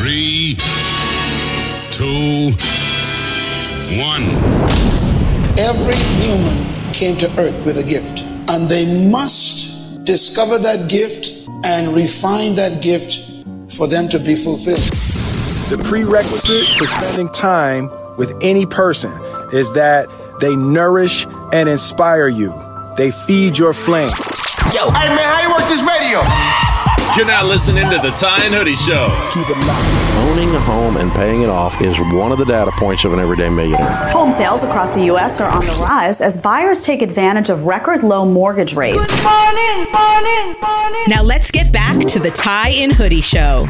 Three, two, one. Every human came to earth with a gift, and they must discover that gift and refine that gift for them to be fulfilled. The prerequisite for spending time with any person is that they nourish and inspire you. They feed your flame. Yo. Hey man, how you work this radio? You're not listening to the Tie and Hoodie Show. Keep it locked. Owning a home and paying it off is one of the data points of an everyday millionaire. Home sales across the U.S. are on the rise as buyers take advantage of record low mortgage rates. Good morning, morning, morning. Now let's get back to the Tie and Hoodie Show.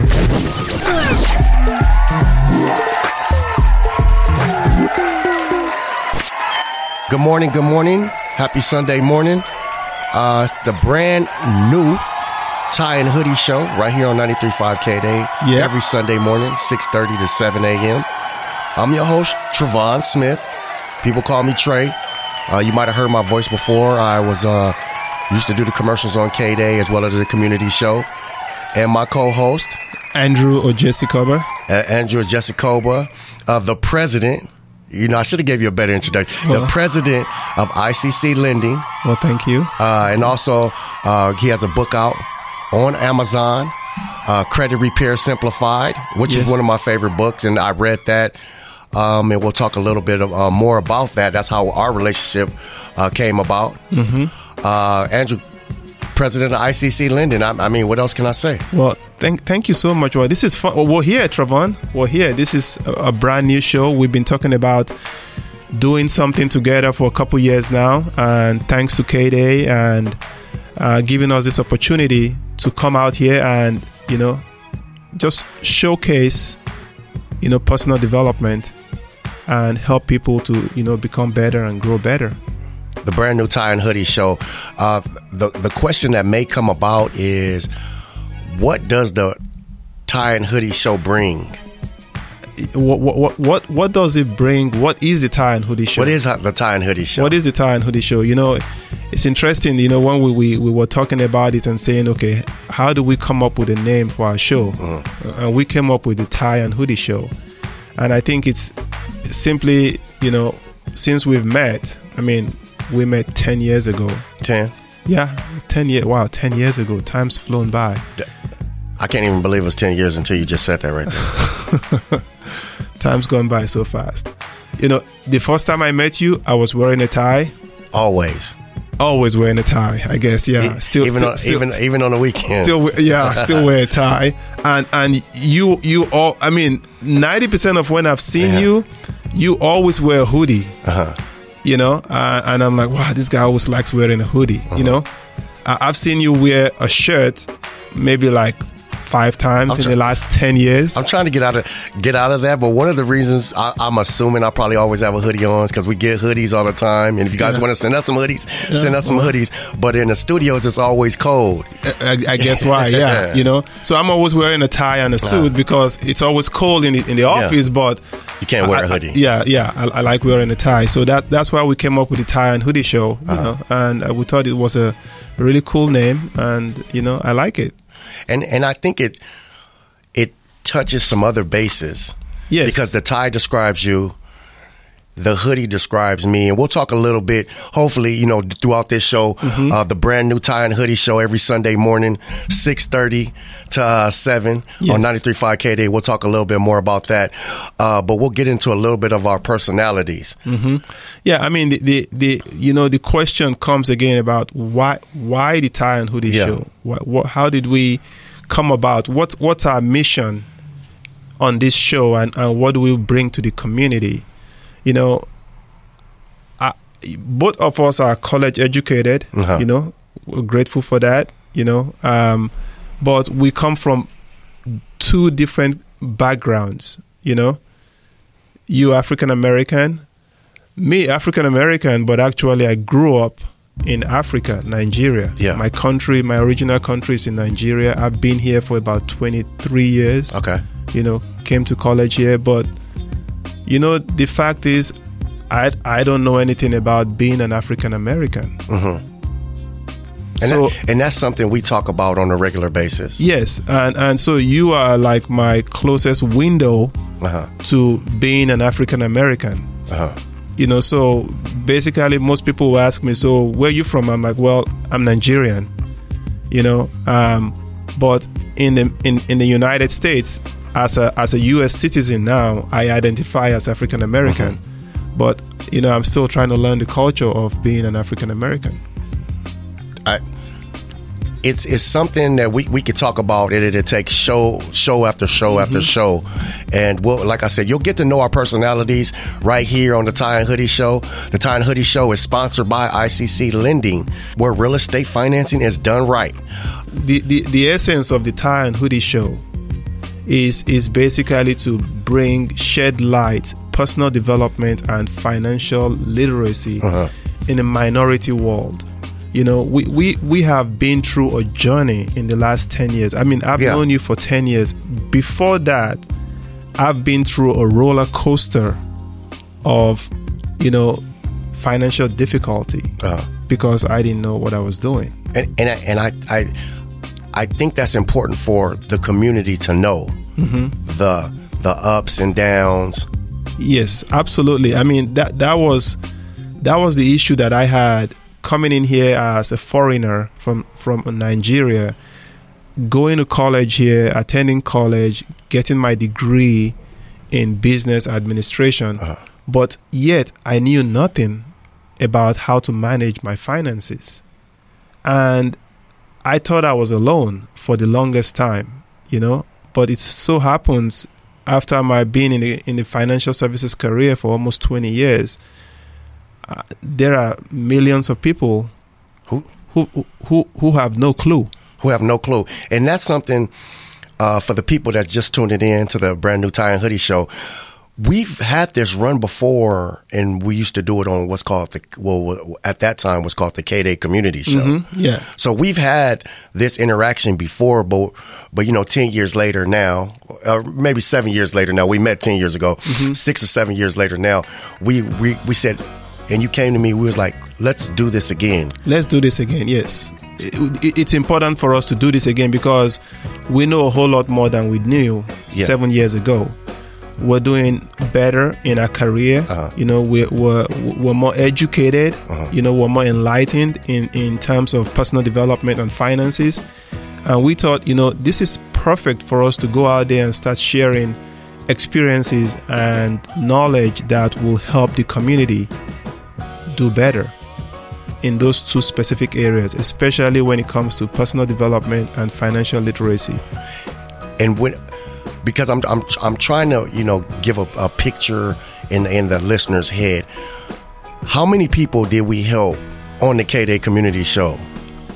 Good morning, good morning. Happy Sunday morning. Uh, it's the brand new Tie and Hoodie Show right here on 93.5 K-Day Yeah. every Sunday morning, 6.30 to 7 a.m. I'm your host, Travon Smith. People call me Trey. Uh, you might have heard my voice before. I was uh, used to do the commercials on K-Day as well as the community show. And my co-host, Andrew or Jesse Cover. uh, Andrew Jessicoba, uh, the president. You know, I should have gave you a better introduction. Well. the president of ICC Lending. Well, thank you. Uh, and also, uh, he has a book out on Amazon, uh, Credit Repair Simplified, which Yes. is one of my favorite books. And I read that. Um, and we'll talk a little bit of, uh, more about that. That's how our relationship uh, came about. Mm-hmm. Uh, Andrew, president of ICC Lending. I, I mean, what else can I say? Well, thank thank you so much. Well, this is fun. Well, we're here, Travon. We're here. This is a, a brand new show. We've been talking about doing something together for a couple years now, and thanks to K Day and uh, giving us this opportunity to come out here and you know just showcase you know personal development and help people to you know become better and grow better. the brand new tie and hoodie show. Uh, the the question that may come about is, what does the tie and hoodie show bring? What what what what, does it bring? What is the tie and hoodie show? What is the tie and hoodie show? What is the tie and hoodie show? You know, it's interesting. You know, when we, we, we were talking about it and saying, okay, how do we come up with a name for our show? Uh, and we came up with the tie and hoodie show. And I think it's simply, you know, since we've met, I mean, we met 10 years ago. 10? Yeah, 10 years. Wow, 10 years ago. Time's flown by. I can't even believe it was 10 years until you just said that right there. Time's gone by so fast. You know, the first time I met you, I was wearing a tie. Always. Always wearing a tie, I guess. Yeah. Still, even still, on, still- even even on the weekends. Still, yeah, still wear a tie, and and you you all. I mean, ninety percent of when I've seen Yeah. you, you always wear a hoodie. Uh-huh. You know, uh, and I'm like, wow, this guy always likes wearing a hoodie. Uh-huh. You know, I, I've seen you wear a shirt, maybe like five times I'm in the last ten years. I'm trying to get out of get out of that, but one of the reasons I, I'm assuming I probably always have a hoodie on is because we get hoodies all the time. And if you guys Yeah. want to send us some hoodies, Yeah. send us some hoodies. But in the studios, it's always cold. I, I guess why, yeah, you know. So I'm always wearing a tie and a suit because it's always cold in the, in the office, but You can't wear I- a hoodie. yeah, yeah, I, I like wearing a tie. So that that's why we came up with the tie and hoodie show, you Uh-huh. know. And uh, we thought it was a really cool name, and you know, I like it. And and I think it it touches some other bases. Yes. because the tie describes you, the hoodie describes me, and we'll talk a little bit. Hopefully, you know, throughout this show, Mm-hmm. uh, the brand new tie and hoodie show every Sunday morning, six thirty to uh, seven Yes. on ninety three five KD. We'll talk a little bit more about that, uh, but we'll get into a little bit of our personalities. hmm Yeah, I mean, the, the the you know the question comes again about why why the tie and hoodie Yeah. show? What, what how did we come about? What what's our mission on this show, and, and what do we bring to the community? You know, I, both of us are college educated. Uh-huh. You know, we're grateful for that. You know, um, but we come from two different backgrounds. You know, you African American, me African American, but actually I grew up in Africa, Nigeria. Yeah. My country, my original country is in Nigeria. I've been here for about 23 years. Okay. You know, came to college here, but you know, the fact is I I don't know anything about being an African American. Mm-hmm. And, so that, and that's something we talk about on a regular basis. yes, and and so you are like my closest window Uh-huh. to being an African American. Uh-huh. You know, so basically, most people will ask me, "So where are you from?" I'm like, "Well, I'm Nigerian." You know, um, but in the in, in the United States, as a as a U.S. citizen now, I identify as African American. Mm-hmm. But you know, I'm still trying to learn the culture of being an African American. I, it's it's something that we, we could talk about it. It takes show show after show after mm-hmm. show, and we'll like I said, you'll get to know our personalities right here on the Tie and Hoodie Show. The Tie and Hoodie Show is sponsored by ICC Lending, where real estate financing is done right. the, the, the essence of the tie and hoodie show is is basically to bring shed light personal development and financial literacy in a minority world. You know we, we we have been through a journey in the last 10 years. I mean i've Yeah. known you for 10 years. Before that i've been through a roller coaster of you know financial difficulty Uh, because i didn't know what i was doing. And and I, and I I I think that's important for the community to know mm-hmm. the the ups and downs. Yes, absolutely. I mean that that was that was the issue that I had coming in here as a foreigner from from Nigeria, going to college here, attending college, getting my degree in business administration, uh-huh. but yet I knew nothing about how to manage my finances. And I thought I was alone for the longest time, you know. But it so happens after my being in the in the financial services career for almost twenty years, uh, there are millions of people Who who who who have no clue. who have no clue. And that's something uh, for the people that just tuned in to the brand new Tie and Hoodie show. We've had this run before, and we used to do it on what's called the well at that time was called the K Day Community Show. Mm-hmm. Yeah. So we've had this interaction before, but but you know, ten years later now, or maybe seven years later now, we met ten years ago. Mm-hmm. Six or seven years later now, we we we said, and you came to me. We was like, let's do this again. Let's do this again. Yes, It- it- it's important for us to do this again because we know a whole lot more than we knew Yeah. seven years ago. We're doing better in our career. Uh-huh. You know, we're, we're we're more educated. You know, we're more enlightened in in terms of personal development and finances. And we thought, you know, this is perfect for us to go out there and start sharing experiences and knowledge that will help the community do better in those two specific areas, especially when it comes to personal development and financial literacy. and when because I'm I'm I'm trying to you know give a, a picture in in the listener's head. How many people did we help on the K Day Community Show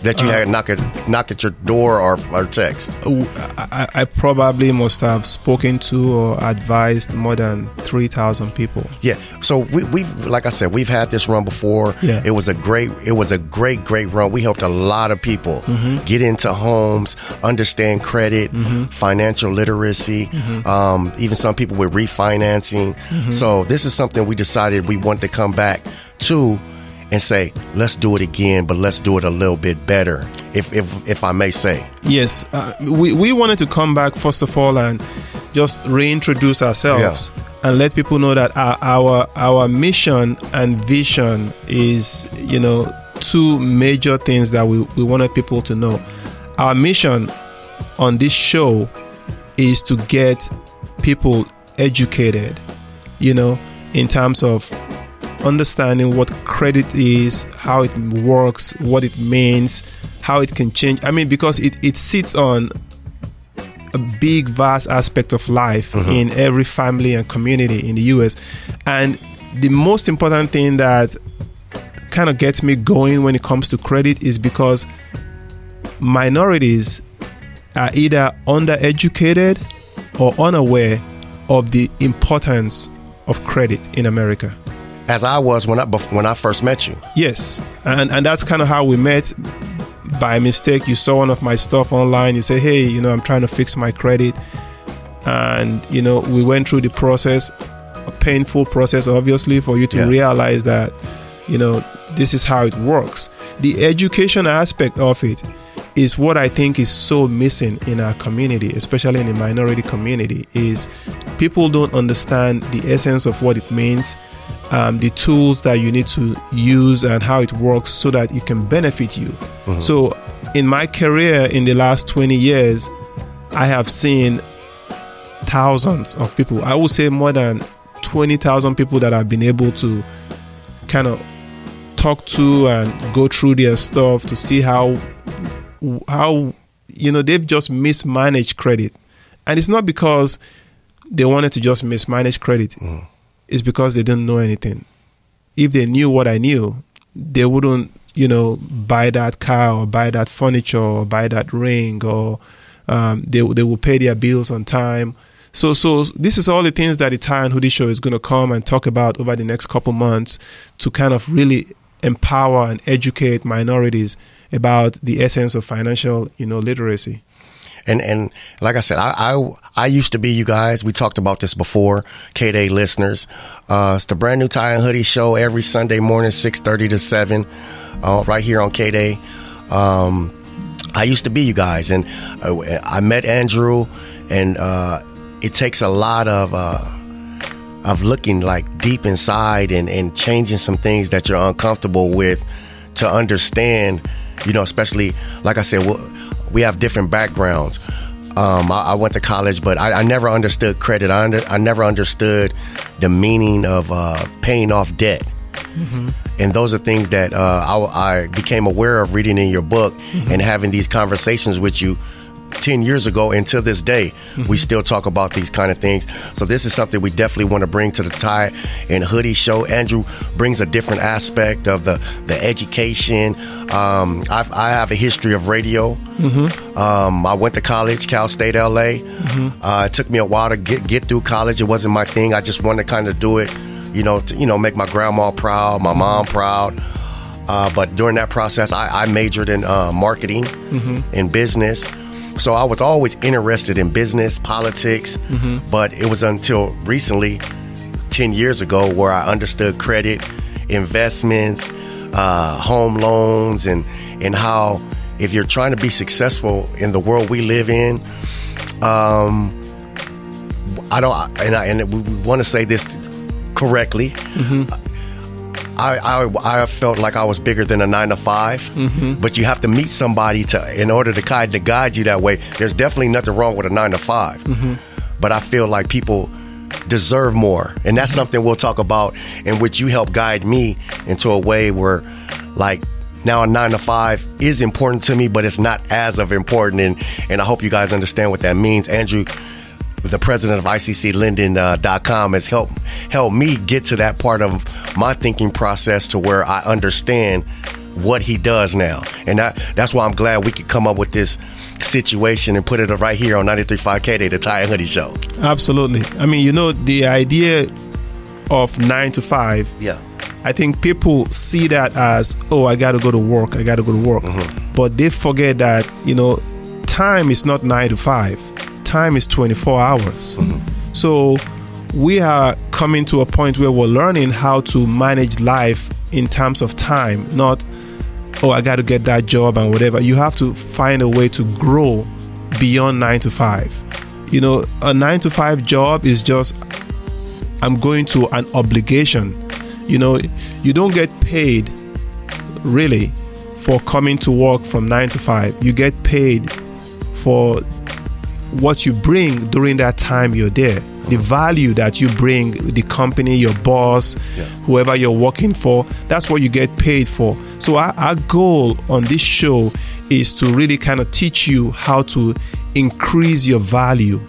that you had knock at knock at your door or or text? Uh, I, I probably must have spoken to or advised more than 3,000 people. Yeah. So we we like I said we've had this run before. Yeah. It was a great it was a great great run. We helped a lot of people Mm-hmm. get into homes, understand credit, financial literacy, Mm-hmm. um, even some people with refinancing. So this is something we decided we want to come back to and say let's do it again, but let's do it a little bit better, if if if I may say. Yes, uh, we, we wanted to come back first of all and just reintroduce ourselves and let people know that our, our our mission and vision is you know two major things that we, we wanted people to know. Our mission on this show is to get people educated, you know, in terms of understanding what credit is, how it works, what it means, how it can change. I mean, because it, it sits on a big, vast aspect of life mm-hmm. in every family and community in the US. And the most important thing that kind of gets me going when it comes to credit is because minorities are either undereducated or unaware of the importance of credit in America. As I was when I when I first met you. Yes, and and that's kind of how we met. By mistake, you saw one of my stuff online. You say, "Hey, you know, I'm trying to fix my credit," and you know, we went through the process, a painful process, obviously, for you to Yeah. realize that, you know, this is how it works. the education aspect of it is what I think is so missing in our community, especially in the minority community, is people don't understand the essence of what it means, um, the tools that you need to use and how it works so that it can benefit you. Mm-hmm. So in my career in the last 20 years, I have seen thousands of people. I would say more than 20,000 people that I've been able to kind of talk to and go through their stuff to see how how you know they've just mismanaged credit. And it's not because they wanted to just mismanage credit. Mm. It's because they didn't know anything. If they knew what I knew, they wouldn't you know, buy that car or buy that furniture or buy that ring or um, they they will pay their bills on time. So so this is all the things that the Tie and Hoodie Show is going to come and talk about over the next couple months to kind of really empower and educate minorities about the essence of financial you know literacy. And and like I said, I, I, I used to be you guys. We talked about this before, K Day listeners. Uh, it's the brand new Tie and Hoodie show every Sunday morning, six thirty to seven uh, right here on K Day. Um, I used to be you guys, and uh, I met Andrew, and uh, it takes a lot of uh, of looking like deep inside and, and changing some things that you're uncomfortable with to understand. You know, especially like I said, we have different backgrounds. Um, I, I, went to college, but I, I never understood credit. I, under, I never understood the meaning of uh, paying off debt. Mm-hmm. And those are things that uh, I, I, became aware of reading in your book mm-hmm. and having these conversations with you 10 years ago and to this day mm-hmm. we still talk about these kind of things so this is something we definitely want to bring to the tie and hoodie show andrew brings a different aspect of the the education um, i have a history of radio mm-hmm. um, i went to college cal state la mm-hmm. uh, it took me a while to get, get through college it wasn't my thing i just wanted to kind of do it you know, to, you know, make my grandma proud, my mom proud. Uh, but during that process, I, I majored in uh, marketing, mm-hmm. in business. So I was always interested in business, politics. Mm-hmm. But it was until recently, 10 years ago, where I understood credit, investments, uh, home loans, and, and how if you're trying to be successful in the world we live in, um, I don't, and, I, and we want to say this correctly. Mm-hmm. I, I, I felt like I was bigger than a nine to 5 mm-hmm. but you have to meet somebody to in order to guide to guide you that way. There's definitely nothing wrong with a nine to 5 mm-hmm. but I feel like people deserve more, and that's mm-hmm. something we'll talk about. In which you help guide me into a way where, like, now a nine to five is important to me, but it's not as of important. And and I hope you guys understand what that means, Andrew the president of ICCLending.com uh, has helped helped me get to that part of my thinking process to where I understand what he does now, and that, that's why I'm glad we could come up with this situation and put it right here on 93.5 KD, the Tie and Hoodie Show. Absolutely. I mean, you know, the idea of nine to five. Yeah. I think people see that as, oh, I got to go to work. I got to go to work. Mm-hmm. But they forget that, you know, time is not nine to five time is 24 hours. Mm-hmm. So we are coming to a point where we're learning how to manage life in terms of time, not, oh, I got to get that job and whatever. You have to find a way to grow beyond nine to five. You know, a nine to five job is just, I'm going to an obligation. You know, you don't get paid really for coming to work from nine to five. You get paid for what you bring during that time you're there, the uh-huh. value that you bring, the company, your boss, yeah. whoever you're working for, that's what you get paid for. So, our, our goal on this show is to really kind of teach you how to increase your value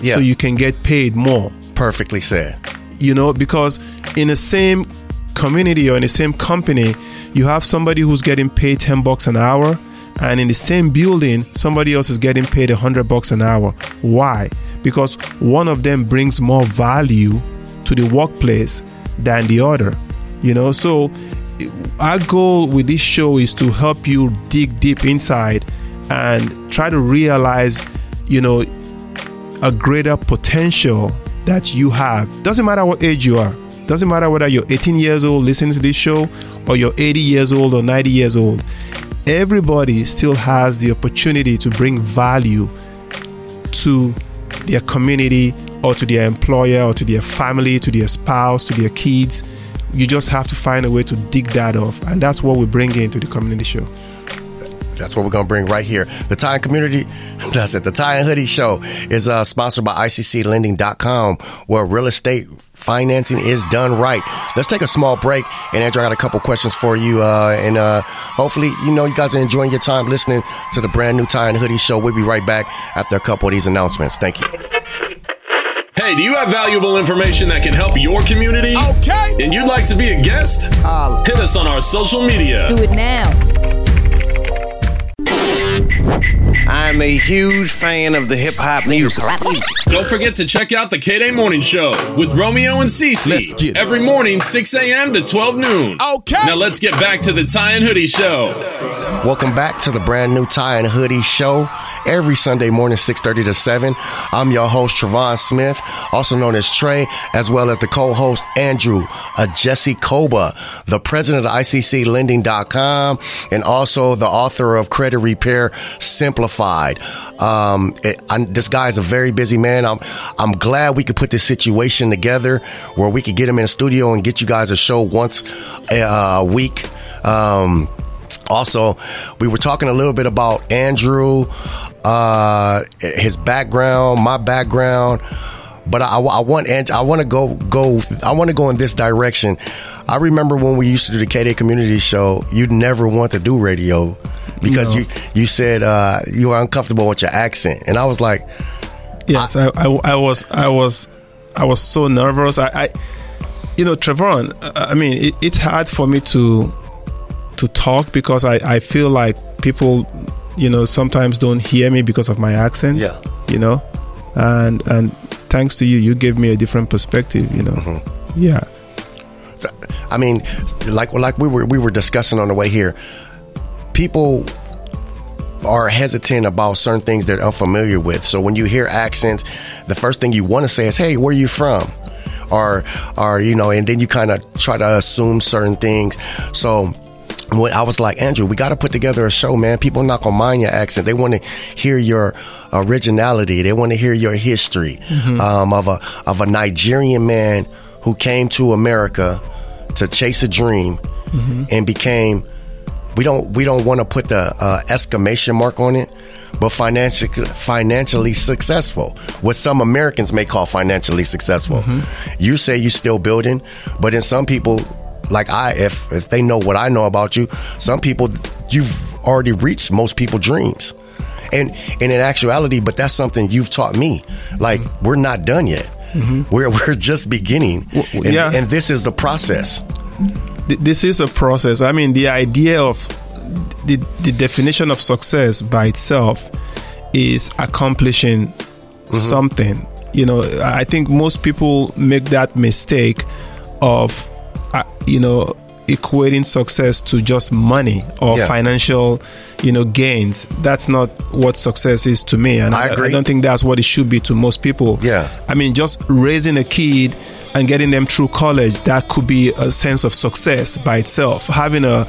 yes. so you can get paid more. Perfectly said. You know, because in the same community or in the same company, you have somebody who's getting paid 10 bucks an hour and in the same building somebody else is getting paid a hundred bucks an hour. Why? Because one of them brings more value to the workplace than the other you know? So our goal with this show is to help you dig deep inside and try to realize you know a greater potential that you have. Doesn't matter what age you are. Doesn't matter whether you're 18 years old listening to this show or you're 80 years old or 90 years old. Everybody still has the opportunity to bring value to their community or to their employer or to their family, to their spouse, to their kids. You just have to find a way to dig that off. And that's what we bring into the community show. That's what we're going to bring right here. The Tie Community, that's it. The Tie and Hoodie Show is uh, sponsored by ICCLending.com, where real estate financing is done right. Let's take a small break. And Andrew, I got a couple questions for you. Uh, and uh, hopefully, you know, you guys are enjoying your time listening to the brand new Tie and Hoodie Show. We'll be right back after a couple of these announcements. Thank you. Hey, do you have valuable information that can help your community? Okay. And you'd like to be a guest? Uh, Hit us on our social media. Do it now. I'm a huge fan of the hip hop music. Don't forget to check out the K Day Morning Show with Romeo and Cece Let's get every morning, 6 a.m. to 12 noon. Okay. Now let's get back to the Tie and Hoodie Show. Welcome back to the brand new Tie and Hoodie Show. Every Sunday morning, 6.30 to 7. I'm your host, Travon Smith, also known as Trey, as well as the co-host, Andrew, uh, Jesse Koba, the president of ICCLending.com, and also the author of Credit Repair Simplified. Um, it, I, this guy is a very busy man. I'm, I'm glad we could put this situation together where we could get him in the studio and get you guys a show once a uh, week. Um, also, we were talking a little bit about Andrew, uh, his background, my background, but I, I want Andrew, I want to go go I want to go in this direction. I remember when we used to do the KD Community Show, you'd never want to do radio because No. you you said uh, you were uncomfortable with your accent, and I was like, Yes, I, I, I was, I was, I was so nervous. I, I you know, Travon. I I mean, it, it's hard for me to to talk because I, I feel like people, you know, sometimes don't hear me because of my accent. Yeah. You know, and and thanks to you, you gave me a different perspective. You know. Mm-hmm. Yeah. I mean, like like we were we were discussing on the way here, people are hesitant about certain things they're unfamiliar with. So when you hear accents, the first thing you want to say is, "Hey, where are you from?" Or, or you know, and then you kind of try to assume certain things. So when I was like, Andrew, we got to put together a show, man. People not gonna mind your accent. They want to hear your originality. They want to hear your history um, of a of a Nigerian man who came to America to chase a dream and became. We don't we don't want to put the uh, exclamation mark on it, but financially financially successful. What some Americans may call financially successful. You say you're still building, but in some people like I, if if they know what I know about you, some people you've already reached most people's dreams, and and in actuality, but that's something you've taught me. Like mm-hmm. we're not done yet. Mm-hmm. We're we're just beginning, w- and, yeah. and this is the process. This is a process. I mean, the idea of the, the definition of success by itself is accomplishing mm-hmm. something. You know, I think most people make that mistake of, you know, equating success to just money or Yeah. financial, you know, gains. That's not what success is to me, and I agree. I don't think that's what it should be to most people. Yeah. I mean, just raising a kid and getting them through college, that could be a sense of success by itself. Having a,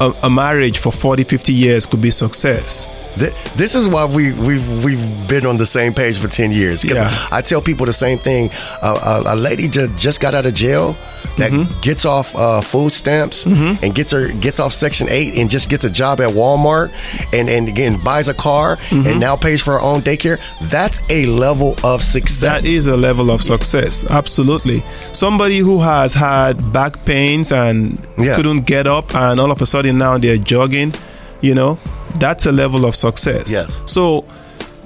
a, a marriage for 40, 50 years could be success. Th- This is why we we've we've been on the same page for ten years. Yeah. I tell people the same thing. Uh, a, a lady just just got out of jail that Mm-hmm. gets off uh, food stamps and gets her gets off Section Eight and just gets a job at Walmart and and again buys a car Mm-hmm. and now pays for her own daycare. That's a level of success. That is a level of success. Absolutely. Somebody who has had back pains and Yeah. couldn't get up, and all of a sudden now they're jogging, you know, that's a level of success. Yes. So,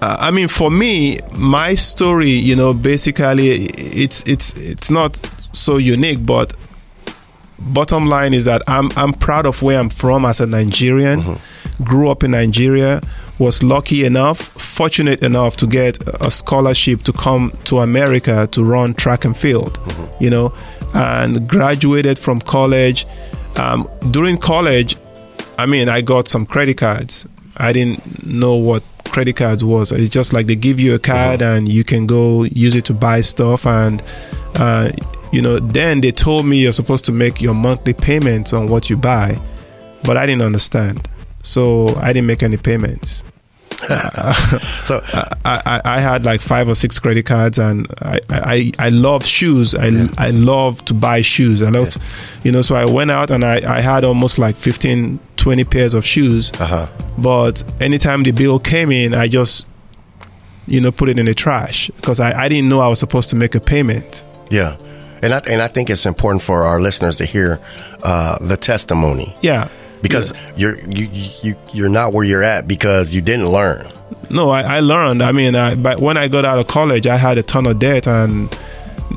uh, I mean, for me, my story, you know, basically, it's it's it's not so unique, but bottom line is that I'm I'm proud of where I'm from as a Nigerian. Grew up in Nigeria, was lucky enough, fortunate enough to get a scholarship to come to America to run track and field. You know, and graduated from college. Um, during college, I mean, I got some credit cards. I didn't know what credit cards was. It's just like they give you a card and you can go use it to buy stuff and uh, you know, then they told me you're supposed to make your monthly payments on what you buy, but I didn't understand. So I didn't make any payments. so I, I, I, had like five or six credit cards, and I I, I love shoes. I, yeah. I love to buy shoes. I love, yeah. you know. So I went out and I, I had almost like 15, 20 pairs of shoes. Uh-huh. But anytime the bill came in, I just you know put it in the trash because I, I didn't know I was supposed to make a payment. Yeah. And I, and I think it's important for our listeners to hear uh, the testimony. Yeah because yeah. you're you, you you're not where you're at because you didn't learn. No, I, I learned. I mean, I, but when I got out of college, I had a ton of debt, and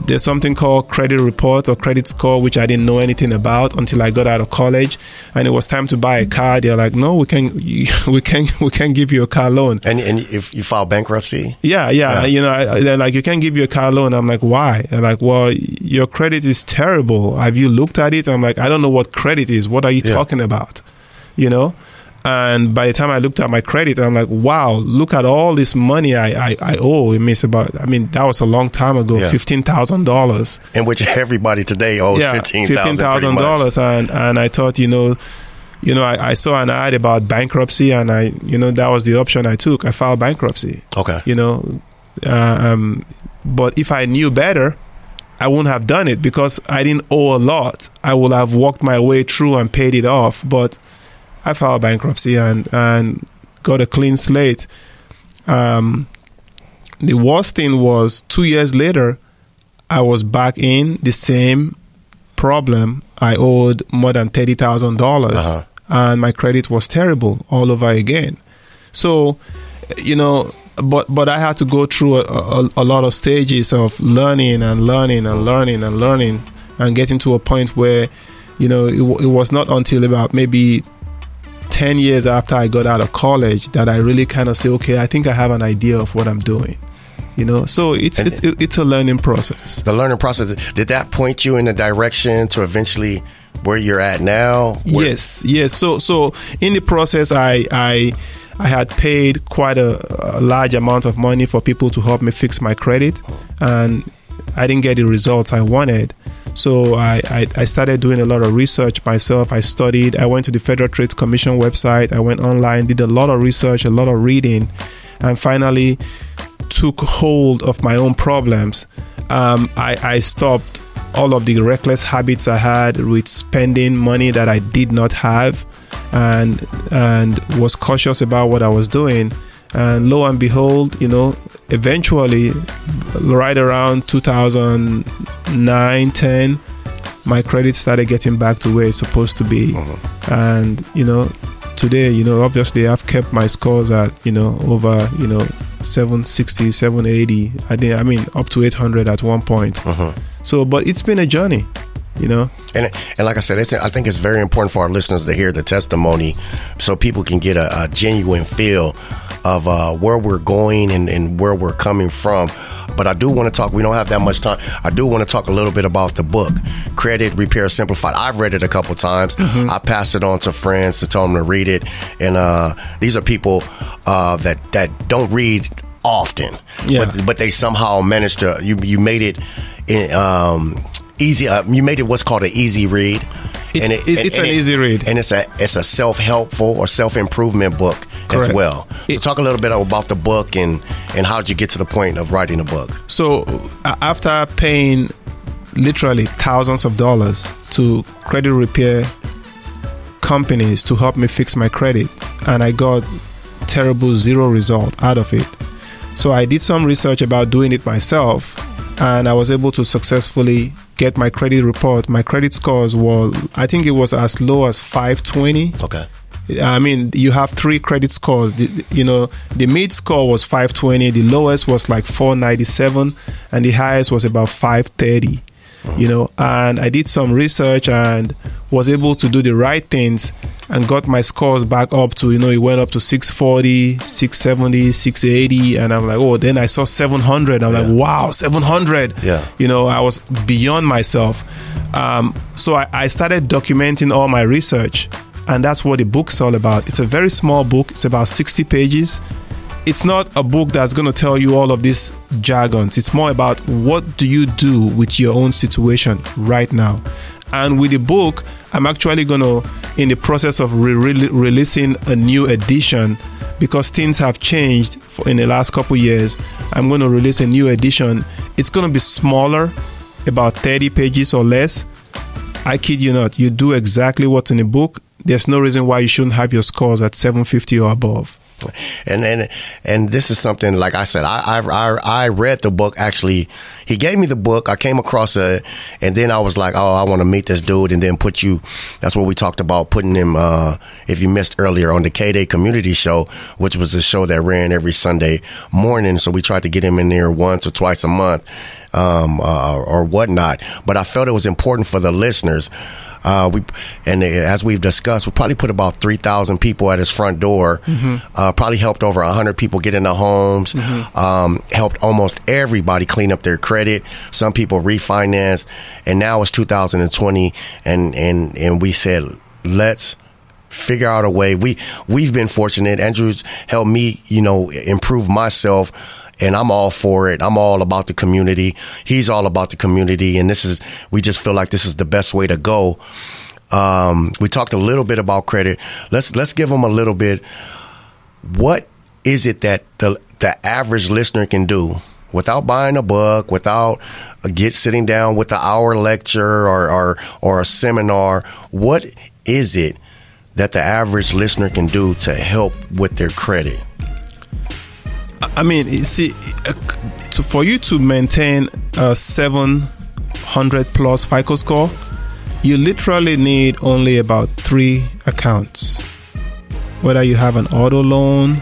there's something called credit report or credit score, which I didn't know anything about until I got out of college, and it was time to buy a car. They're like, "No, we can, we can, we can give you a car loan." And and if you file bankruptcy, yeah, yeah, yeah. you know, they're like, "You can't give you a car loan." I'm like, "Why?" They're like, "Well, your credit is terrible. Have you looked at it?" I'm like, "I don't know what credit is. What are you yeah. talking about?" You know, and by the time I looked at my credit, I'm like, wow, look at all this money I, I, I owe. It means about, I mean, that was a long time ago, yeah. $15,000. In which everybody today owes yeah, $15,000. $15,000. And, and I thought, you know, you know, I, I, saw an ad about bankruptcy and I, you know, that was the option I took. I filed bankruptcy. Okay. You know, uh, um, but if I knew better, I wouldn't have done it because I didn't owe a lot. I would have walked my way through and paid it off. But I filed bankruptcy and and got a clean slate. Um, the worst thing was two years later, I was back in the same problem. I owed more than thirty thousand uh-huh. dollars, and my credit was terrible all over again. So, you know, but but I had to go through a, a, a lot of stages of learning and learning and learning and learning and getting to a point where, you know, it, it was not until about maybe 10 years after I got out of college that I really kind of say, okay, I think I have an idea of what I'm doing. You know, so it's it's, it's a learning process. The learning process did that point you in the direction to eventually where you're at now? Where- yes, yes. So so in the process, I I I had paid quite a, a large amount of money for people to help me fix my credit, and I didn't get the results I wanted. So I, I, I, started doing a lot of research myself. I studied. I went to the Federal Trade Commission website. I went online, did a lot of research, a lot of reading, and finally took hold of my own problems. Um, I, I stopped all of the reckless habits I had with spending money that I did not have, and and was cautious about what I was doing. And lo and behold, you know, eventually, right around 2009 10, my credit started getting back to where it's supposed to be. Uh-huh. And, you know, today, you know, obviously I've kept my scores at, you know, over, you know, 760, 780. I, think, I mean, up to 800 at one point. Uh-huh. So, but it's been a journey you know and and like i said i think it's very important for our listeners to hear the testimony so people can get a, a genuine feel of uh, where we're going and, and where we're coming from but I do want to talk. We don't have that much time. I do want to talk a little bit about the book, Credit Repair Simplified. I've read it a couple times. Mm-hmm. I passed it on to friends to tell them to read it, and uh, these are people uh, that that don't read often, yeah. but, but they somehow managed to. You you made it. In, um, easy. Uh, you made it what's called an easy read. It's, and it, it's and, an and easy read, and it's a it's a self helpful or self improvement book Correct. as well. So talk a little bit about the book and and how did you get to the point of writing a book? So uh, after paying literally thousands of dollars to credit repair companies to help me fix my credit, and I got terrible zero result out of it. So I did some research about doing it myself and I was able to successfully get my credit report. My credit scores were, I think it was as low as 520. Okay. I mean, you have three credit scores. The, you know, the mid score was 520, the lowest was like 497, and the highest was about 530 you know and i did some research and was able to do the right things and got my scores back up to you know it went up to 640 670 680 and i'm like oh then i saw 700 i'm yeah. like wow 700 yeah. You know i was beyond myself. Um, so I, I started documenting all my research and that's what the book's all about it's a very small book it's about 60 pages it's not a book that's going to tell you all of these jargons. It's more about what do you do with your own situation right now. And with the book, I'm actually going to, in the process of re- re- releasing a new edition, because things have changed in the last couple years. I'm going to release a new edition. It's going to be smaller, about 30 pages or less. I kid you not, you do exactly what's in the book. There's no reason why you shouldn't have your scores at 750 or above and and and this is something like I said. I I I read the book actually. He gave me the book. I came across it, and then I was like, oh, I want to meet this dude, and then put you. That's what we talked about putting him. Uh, if you missed earlier on the K Day Community Show, which was a show that ran every Sunday morning. So we tried to get him in there once or twice a month, um, uh, or whatnot. But I felt it was important for the listeners. Uh, we and as we've discussed, we probably put about three thousand people at his front door. Mm-hmm. Uh, probably helped over hundred people get in their homes. Mm-hmm. Um, helped almost everybody clean up their credit. Some people refinanced, and now it's 2020, and and and we said let's figure out a way. We we've been fortunate. Andrew's helped me, you know, improve myself and I'm all for it. I'm all about the community. He's all about the community, and this is we just feel like this is the best way to go. Um, we talked a little bit about credit. Let's let's give them a little bit. What is it that the the average listener can do without buying a book, without get sitting down with an hour lecture or, or or a seminar? What is it that the average listener can do to help with their credit? I mean, see, to, for you to maintain a 700 plus FICO score, you literally need only about three accounts. Whether you have an auto loan,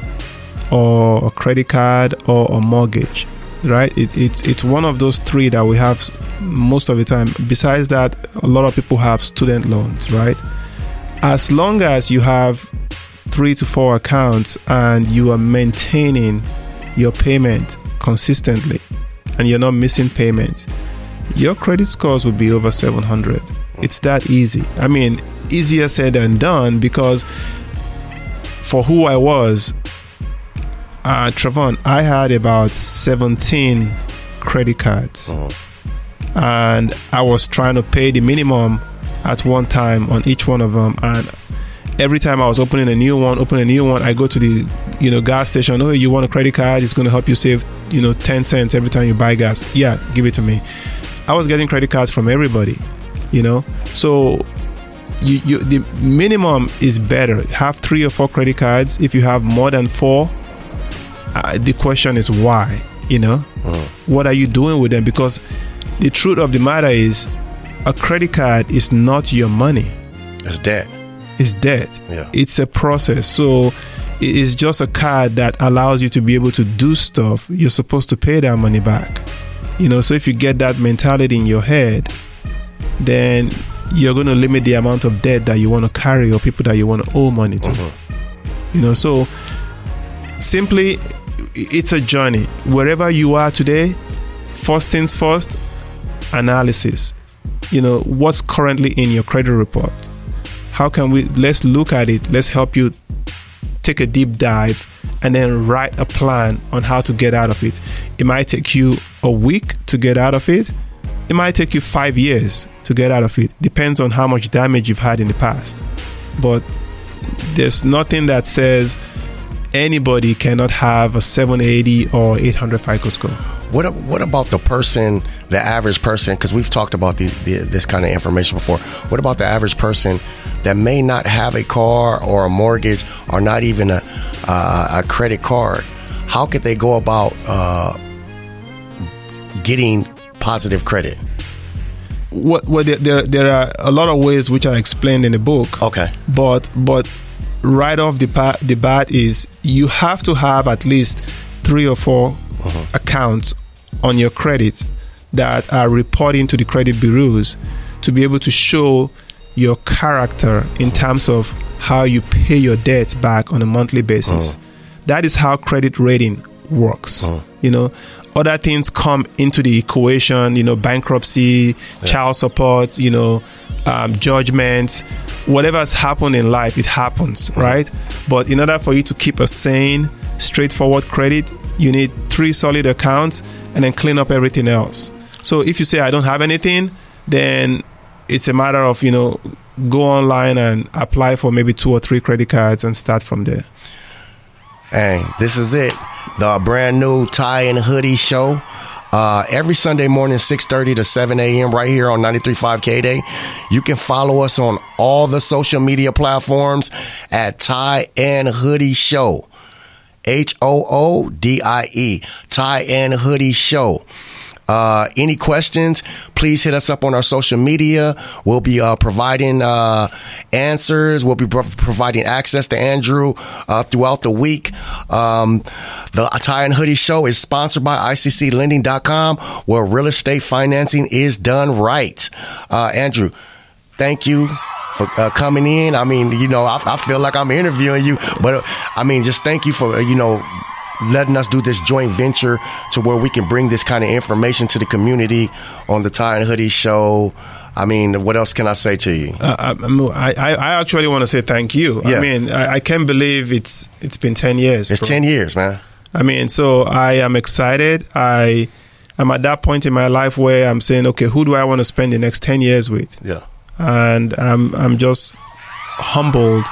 or a credit card, or a mortgage, right? It, it's it's one of those three that we have most of the time. Besides that, a lot of people have student loans, right? As long as you have three to four accounts and you are maintaining your payment consistently and you're not missing payments, your credit scores will be over 700. It's that easy. I mean, easier said than done because for who I was, uh, Travon, I had about 17 credit cards. Uh-huh. And I was trying to pay the minimum at one time on each one of them. And every time I was opening a new one, opening a new one, I go to the you know gas station. Oh, you want a credit card? It's going to help you save you know ten cents every time you buy gas. Yeah, give it to me. I was getting credit cards from everybody, you know. So you, you the minimum is better. Have three or four credit cards. If you have more than four, uh, the question is why. You know, uh-huh. what are you doing with them? Because the truth of the matter is, a credit card is not your money. It's debt is debt. Yeah. It's a process. So it's just a card that allows you to be able to do stuff. You're supposed to pay that money back. You know, so if you get that mentality in your head, then you're going to limit the amount of debt that you want to carry or people that you want to owe money to. Mm-hmm. You know, so simply it's a journey. Wherever you are today, first things first, analysis. You know, what's currently in your credit report? How can we let's look at it. Let's help you take a deep dive and then write a plan on how to get out of it. It might take you a week to get out of it. It might take you five years to get out of it. Depends on how much damage you've had in the past. But there's nothing that says anybody cannot have a 780 or 800 FICO score what what about the person, the average person? Because we've talked about the, the, this kind of information before. What about the average person that may not have a car or a mortgage or not even a uh, a credit card? How could they go about uh, getting positive credit? What, well, there, there are a lot of ways which are explained in the book. Okay, but but right off the bat, the bat is you have to have at least three or 4 uh-huh. accounts on your credit that are reporting to the credit bureaus to be able to show your character in terms of how you pay your debt back on a monthly basis. Uh-huh. That is how credit rating works. Uh-huh. You know, other things come into the equation, you know, bankruptcy, yeah. child support, you know, um, judgments, whatever has happened in life, it happens, right? But in order for you to keep a sane, straightforward credit. You need three solid accounts and then clean up everything else. So if you say I don't have anything, then it's a matter of, you know, go online and apply for maybe two or three credit cards and start from there. Hey, this is it. The brand new tie and hoodie show. Uh, every Sunday morning, 6.30 to 7 a.m. right here on 93.5 K-Day. You can follow us on all the social media platforms at Tie and Hoodie Show. H-O-O-D-I-E. Tie and Hoodie Show. Uh, any questions, please hit us up on our social media. We'll be uh, providing uh, answers. We'll be pro- providing access to Andrew uh, throughout the week. Um, the Tie and Hoodie Show is sponsored by ICCLending.com, where real estate financing is done right. Uh, Andrew, thank you for uh, coming in. I mean, you know, I, I, feel like I'm interviewing you, but I mean, just thank you for, you know, letting us do this joint venture to where we can bring this kind of information to the community on the Tie and Hoodie show. I mean, what else can I say to you? Uh, I, I, I actually want to say thank you. Yeah. I mean, I, I can't believe it's it's been ten years. It's bro. ten years, man. I mean, so I am excited. I am at that point in my life where I'm saying, okay, who do I want to spend the next ten years with? Yeah. And I'm I'm just humbled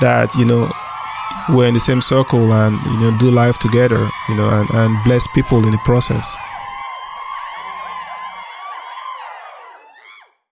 that you know we're in the same circle and you know do life together you know and, and bless people in the process